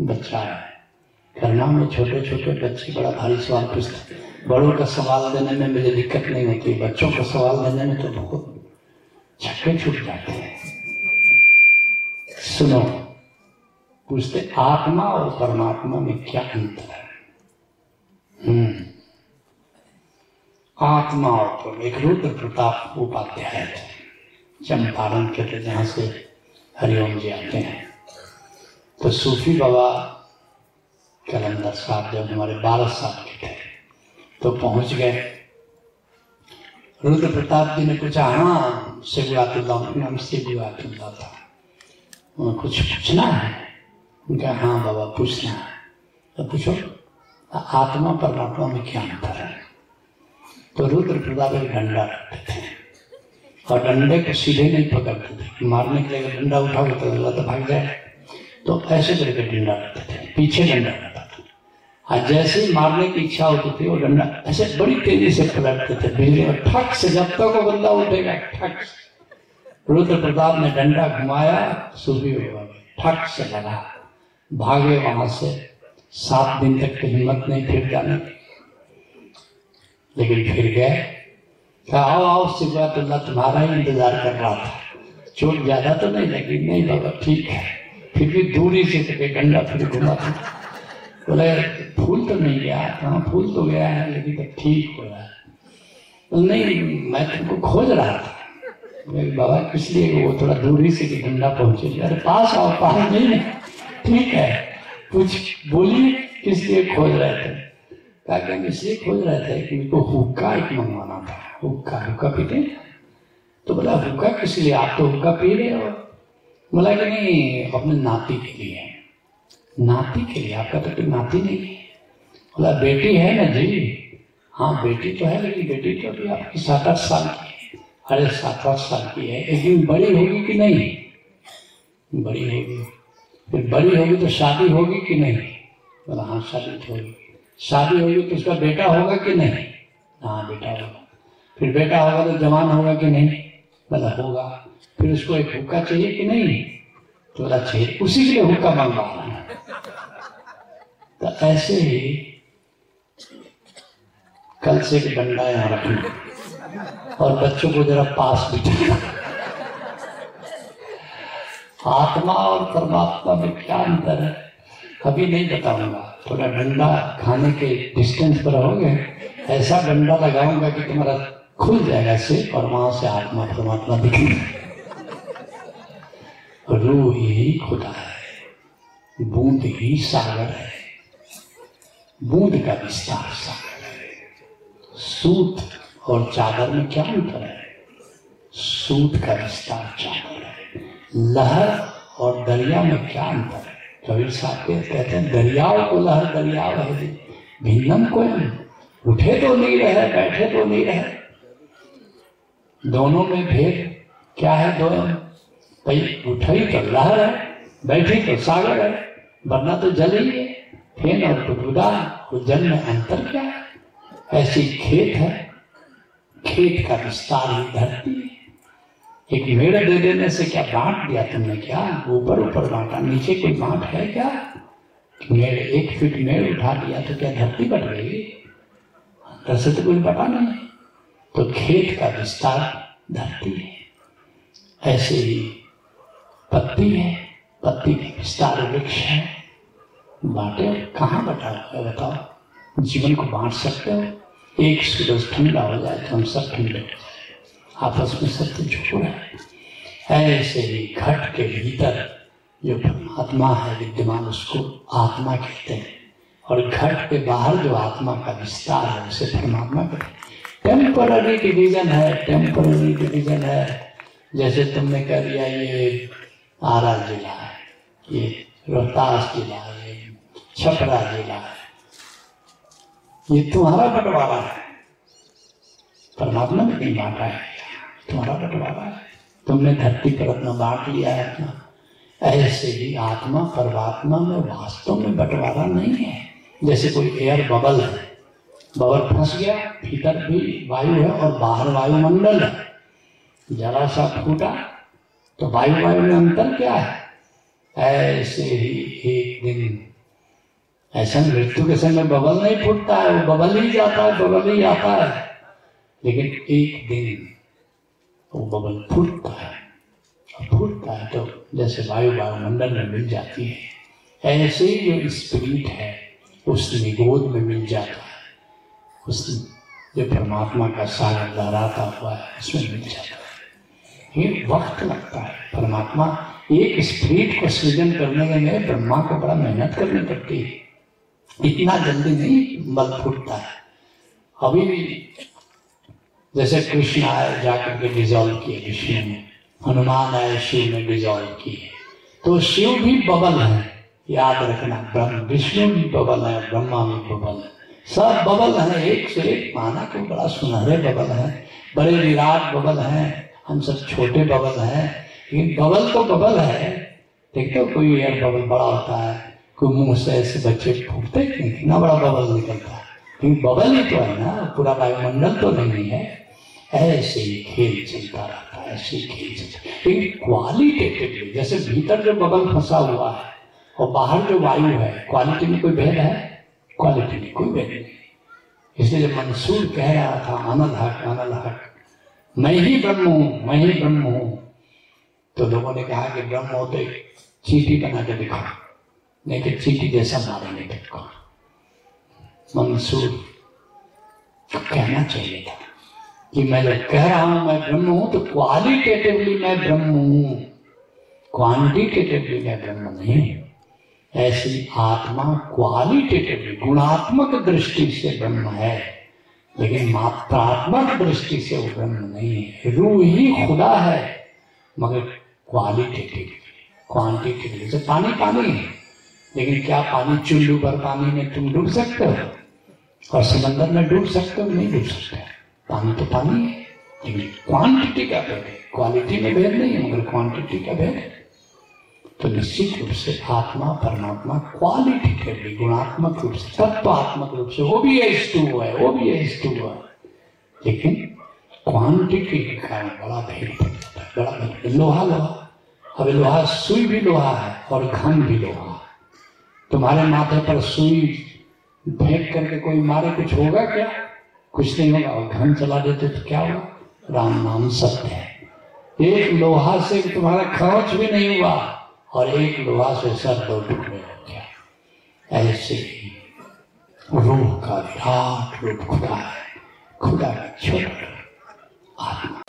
बच्चा है। करना में छोटे छोटे बच्चे बड़ा भारी सवाल पूछते हैं। बड़ों का सवाल देने में मुझे दिक्कत नहीं होती। बच्चों का सवाल देने में तो बहुत छक्के छूट जाते हैं। सुनो, पूछते, आत्मा और परमात्मा में क्या अंतर है? हम्म। आत्मा और परम एक रुद्र प्रताप उपाध्याय चंपारण के जहाँ से हरिओम जी आते हैं। तो सूफी बाबा कलंदर साहब, जब हमारे बारह साल के थे तो पहुँच गए। रुद्र प्रताप जी ने पूछा हाँ शिवरातुल्ला नाम शिवरातुल्ला था उन्हें कुछ पूछना है? उनका हाँ बाबा, पूछना है। तो पूछो, आत्मा परमात्मा में क्या अंतर है? तो रुद्र प्रताप एक डंडा रखते थे, और डंडे को सीधे नहीं पकड़ते थे। मारने के लिए डंडा उठाओ तो अल्लाह तो भाग जाए तो ऐसे करके डंडा रखते थे, पीछे डंडा रहता था। और जैसे ही मारने की इच्छा होती थी, वो डंडा ऐसे बड़ी तेज़ी से पलटते थे बिजली ठक से, जब तक वो बंदा उठेगा, ठक रुद्र प्रताप ने डंडा घुमाया सूफी बाबा ठक से लगा। भागे वहाँ से, सात दिन तक की हिम्मत नहीं, फिर जाने लेकिन फिर गए। कहा, आओ आओ सिबातुल्ला तुम्हारा ही इंतज़ार कर रहा था। चोट ज़्यादा तो नहीं लगी। नहीं बाबा, ठीक है। फिर भी दूरी से करके डंडा फिर घुमा। था बोले फूल तो नहीं गया हाँ फूल तो गया है, लेकिन तो ठीक हो रहा है। तो नहीं, मैं तुमको खोज रहा था। मैं बाबा, किस लिए वो थोड़ा दूरी से कि डंडा पहुँचे? अरे, पास आओ, पास नहीं ठीक है, कुछ बोलिए किस लिए खोज रहे थे? कहा कि हम इसलिए खोज रहे थे? कि उनको हुक्का एक मंगवाना था, हुक्का हुक्का पीते तो बोला, हुक्का किस लिए? आप तो हुक्का पी रहे हो। बोला कि नहीं, अपने नाती के लिए नाती के लिए? आपका तो कोई नाती नहीं है। बोला, बेटी है ना जी? हाँ बेटी तो है, लेकिन बेटी तो अभी आपकी सात आठ साल की है। अरे सात आठ साल की है। एक दिन बड़ी होगी कि नहीं? बड़ी होगी। फिर बड़ी होगी तो शादी होगी कि नहीं? बोला हाँ शादी तो होगी। शादी होगी तो उसका बेटा होगा कि नहीं? हाँ बेटा होगा। फिर बेटा होगा तो जवान होगा कि नहीं? बोला, होगा। फिर उसको एक हुक्का चाहिए कि नहीं? तो चाहिए उसी के लिए हुक्का मंगवा रहा है तो ऐसे ही कल से एक डंडा यहाँ रखना और बच्चों को जरा पास बिठाना आत्मा और परमात्मा में क्या अंतर है? अभी नहीं बताऊँगा। थोड़ा डंडा खाने के डिस्टेंस पर रहोगे? ऐसा डंडा लगाऊँगा कि तुम्हारा खुल जाएगा सिर और वहाँ से आत्मा परमात्मा दिखेगा। रूह ही खुदा है बूंद ही सागर है। बूंद का विस्तार सागर है। सूत और चादर में क्या अंतर है? सूत का विस्तार चादर है। लहर और दरिया में क्या अंतर है? कबीर साहब कहते हैं, दरियाओं को लहर, दरिया है भिन्नम को उठे तो नहीं रहे, बैठे तो नहीं रहे। दोनों में भेद क्या है दोनों भाई उठी तो लहर है, बैठी तो सागर है, वरना तो जल ही है। फेन और टुकड़ा तो जल में अंतर क्या है? ऐसी खेत है, खेत का विस्तार ही धरती एक मेड़ दे देने से क्या बांट दिया तुमने क्या? ऊपर ऊपर बांटा, नीचे कोई बांट है क्या? मेड़ एक फीट मेड़ उठा दिया तो क्या धरती बट गई? अंदर से तो कोई बटा नहीं। तो खेत का विस्तार धरती है। ऐसे ही पत्ती है पत्ती की विस्तार वृक्ष है? बांटे, कहाँ बटा है बताओ? जीवन को बांट सकते हो? एक सूरज ठंडा हो जाए तो हम सब ठंडे हो जाए आपस में सत्य झूठ है ऐसे ही घट के भीतर जो परमात्मा है, विद्यमान, उसको आत्मा कहते हैं। और घट के बाहर जो आत्मा का विस्तार है, उसे परमात्मा कहते हैं। टेम्पररी डिवीज़न है टेम्पररी डिवीज़न है। जैसे तुमने कह दिया ये आरा जिला है ये रोहतास जिला है छपरा जिला है ये तुम्हारा बंटवारा है। परमात्मा ने नहीं बांटा है। तुम्हारा बंटवारा है। तुमने धरती पर अपना बांट लिया है अपना। ऐसे ही आत्मा परमात्मा में वास्तव में बंटवारा नहीं है। जैसे कोई एयर बबल है। बबल फंस गया, भीतर भी वायु है और बाहर वायुमंडल है। जरा सा फूटा तो वायु वायु में अंतर क्या है? ऐसे ही एक दिन, ऐसा मृत्यु के समय बबल नहीं फूटता है, वो बबल ही जाता है, बबल ही आता है। लेकिन एक दिन वो बबल फूटता है फूटता है तो जैसे वायु वायुमंडल में मिल जाती है। ऐसे ही जो स्पिरिट है, उस निगोद में मिल जाता है। उस जो परमात्मा का सारा लहराता हुआ है, उसमें मिल जाता है। ये वक्त लगता है। परमात्मा एक स्पिरिट को सृजन करने में ब्रह्मा को बड़ा मेहनत करनी पड़ती है। इतना जल्दी नहीं बल फूटता है। अभी भी जैसे कृष्ण आए, जाकर के डिजॉल्व किए विष्णु में हनुमान आए, शिव में डिजॉल्व किए। तो शिव भी बबल है। याद रखना, ब्रह्म, विष्णु भी बबल है, ब्रह्मा भी बबल है। सब बबल है, एक से एक माना को बड़ा सुनहरे बबल है। बड़े विराट बबल हैं। हम सब छोटे बबल हैं। लेकिन बबल तो बबल है। देखते हो कोई एयर बबल बड़ा होता है, कोई मुँह से ऐसे बच्चे फूटते नहीं? कितना बड़ा बबल निकलता है। बबल ही तो है ना, पूरा वायुमंडल तो नहीं है। ऐसे ही खेल चलता रहता है, ऐसे ही खेल चलता लेकिन क्वालिटेटिवली जैसे भीतर जो बबल फंसा हुआ है, और बाहर जो वायु है क्वालिटी में कोई भेद है? क्वालिटी में कोई भेद नहीं। इसलिए जब मंसूर कह रहा था, आनंद हक आनंद हक मैं ही ब्रह्म हूँ मैं ही ब्रह्म हूँ। तो लोगों ने कहा कि ब्रह्म हो तो चीटी बना के दिखाओ नहीं तो चीटी जैसा मारेंगे तुमको मंसूर कहना चाहिए था कि मैं जब कह रहा हूँ मैं ब्रह्म हूँ तो क्वालिटेटिवली मैं ब्रह्म हूँ। क्वांटिटेटिवली मैं ब्रह्म नहीं ऐसी आत्मा क्वालिटेटिवली गुणात्मक दृष्टि से ब्रह्म है। लेकिन मात्रात्मक दृष्टि से वो ब्रह्म नहीं है। रूह ही खुदा है, मगर क्वालिटेटिव क्वांटिटेटिव जैसे पानी पानी है। लेकिन क्या पानी चुल्लू पर पानी में तुम डूब सकते हो? और समंदर में डूब सकते हो? नहीं डूब सकते। पानी तो पानी है, लेकिन क्वांटिटी का भेद है। क्वालिटी में भेद नहीं है, मगर क्वांटिटी का भेद है। तो निश्चित रूप से आत्मा, परमात्मा क्वालिटी के लिए, गुणात्मक रूप से, तत्वात्मक रूप से, वो भी एस टू है, वो भी एस टू है। लेकिन क्वांटिटी के कारण बड़ा भेद है बड़ा भेद। लोहा लोहा। अब लोहा, सुई भी लोहा है और घन भी लोहा तुम्हारे माथे पर सुई फेंक करके कोई मारे, कुछ होगा क्या? कुछ नहीं होगा, और घन चला देते तो क्या होगा? राम नाम सत्य है। एक लोहा से तुम्हारा खर्च भी नहीं हुआ। और एक लोहा से सर दो टुकड़े हो गया ऐसे ही रूह का विराट रूप खुदा है, खुदा का छोटा आत्मा।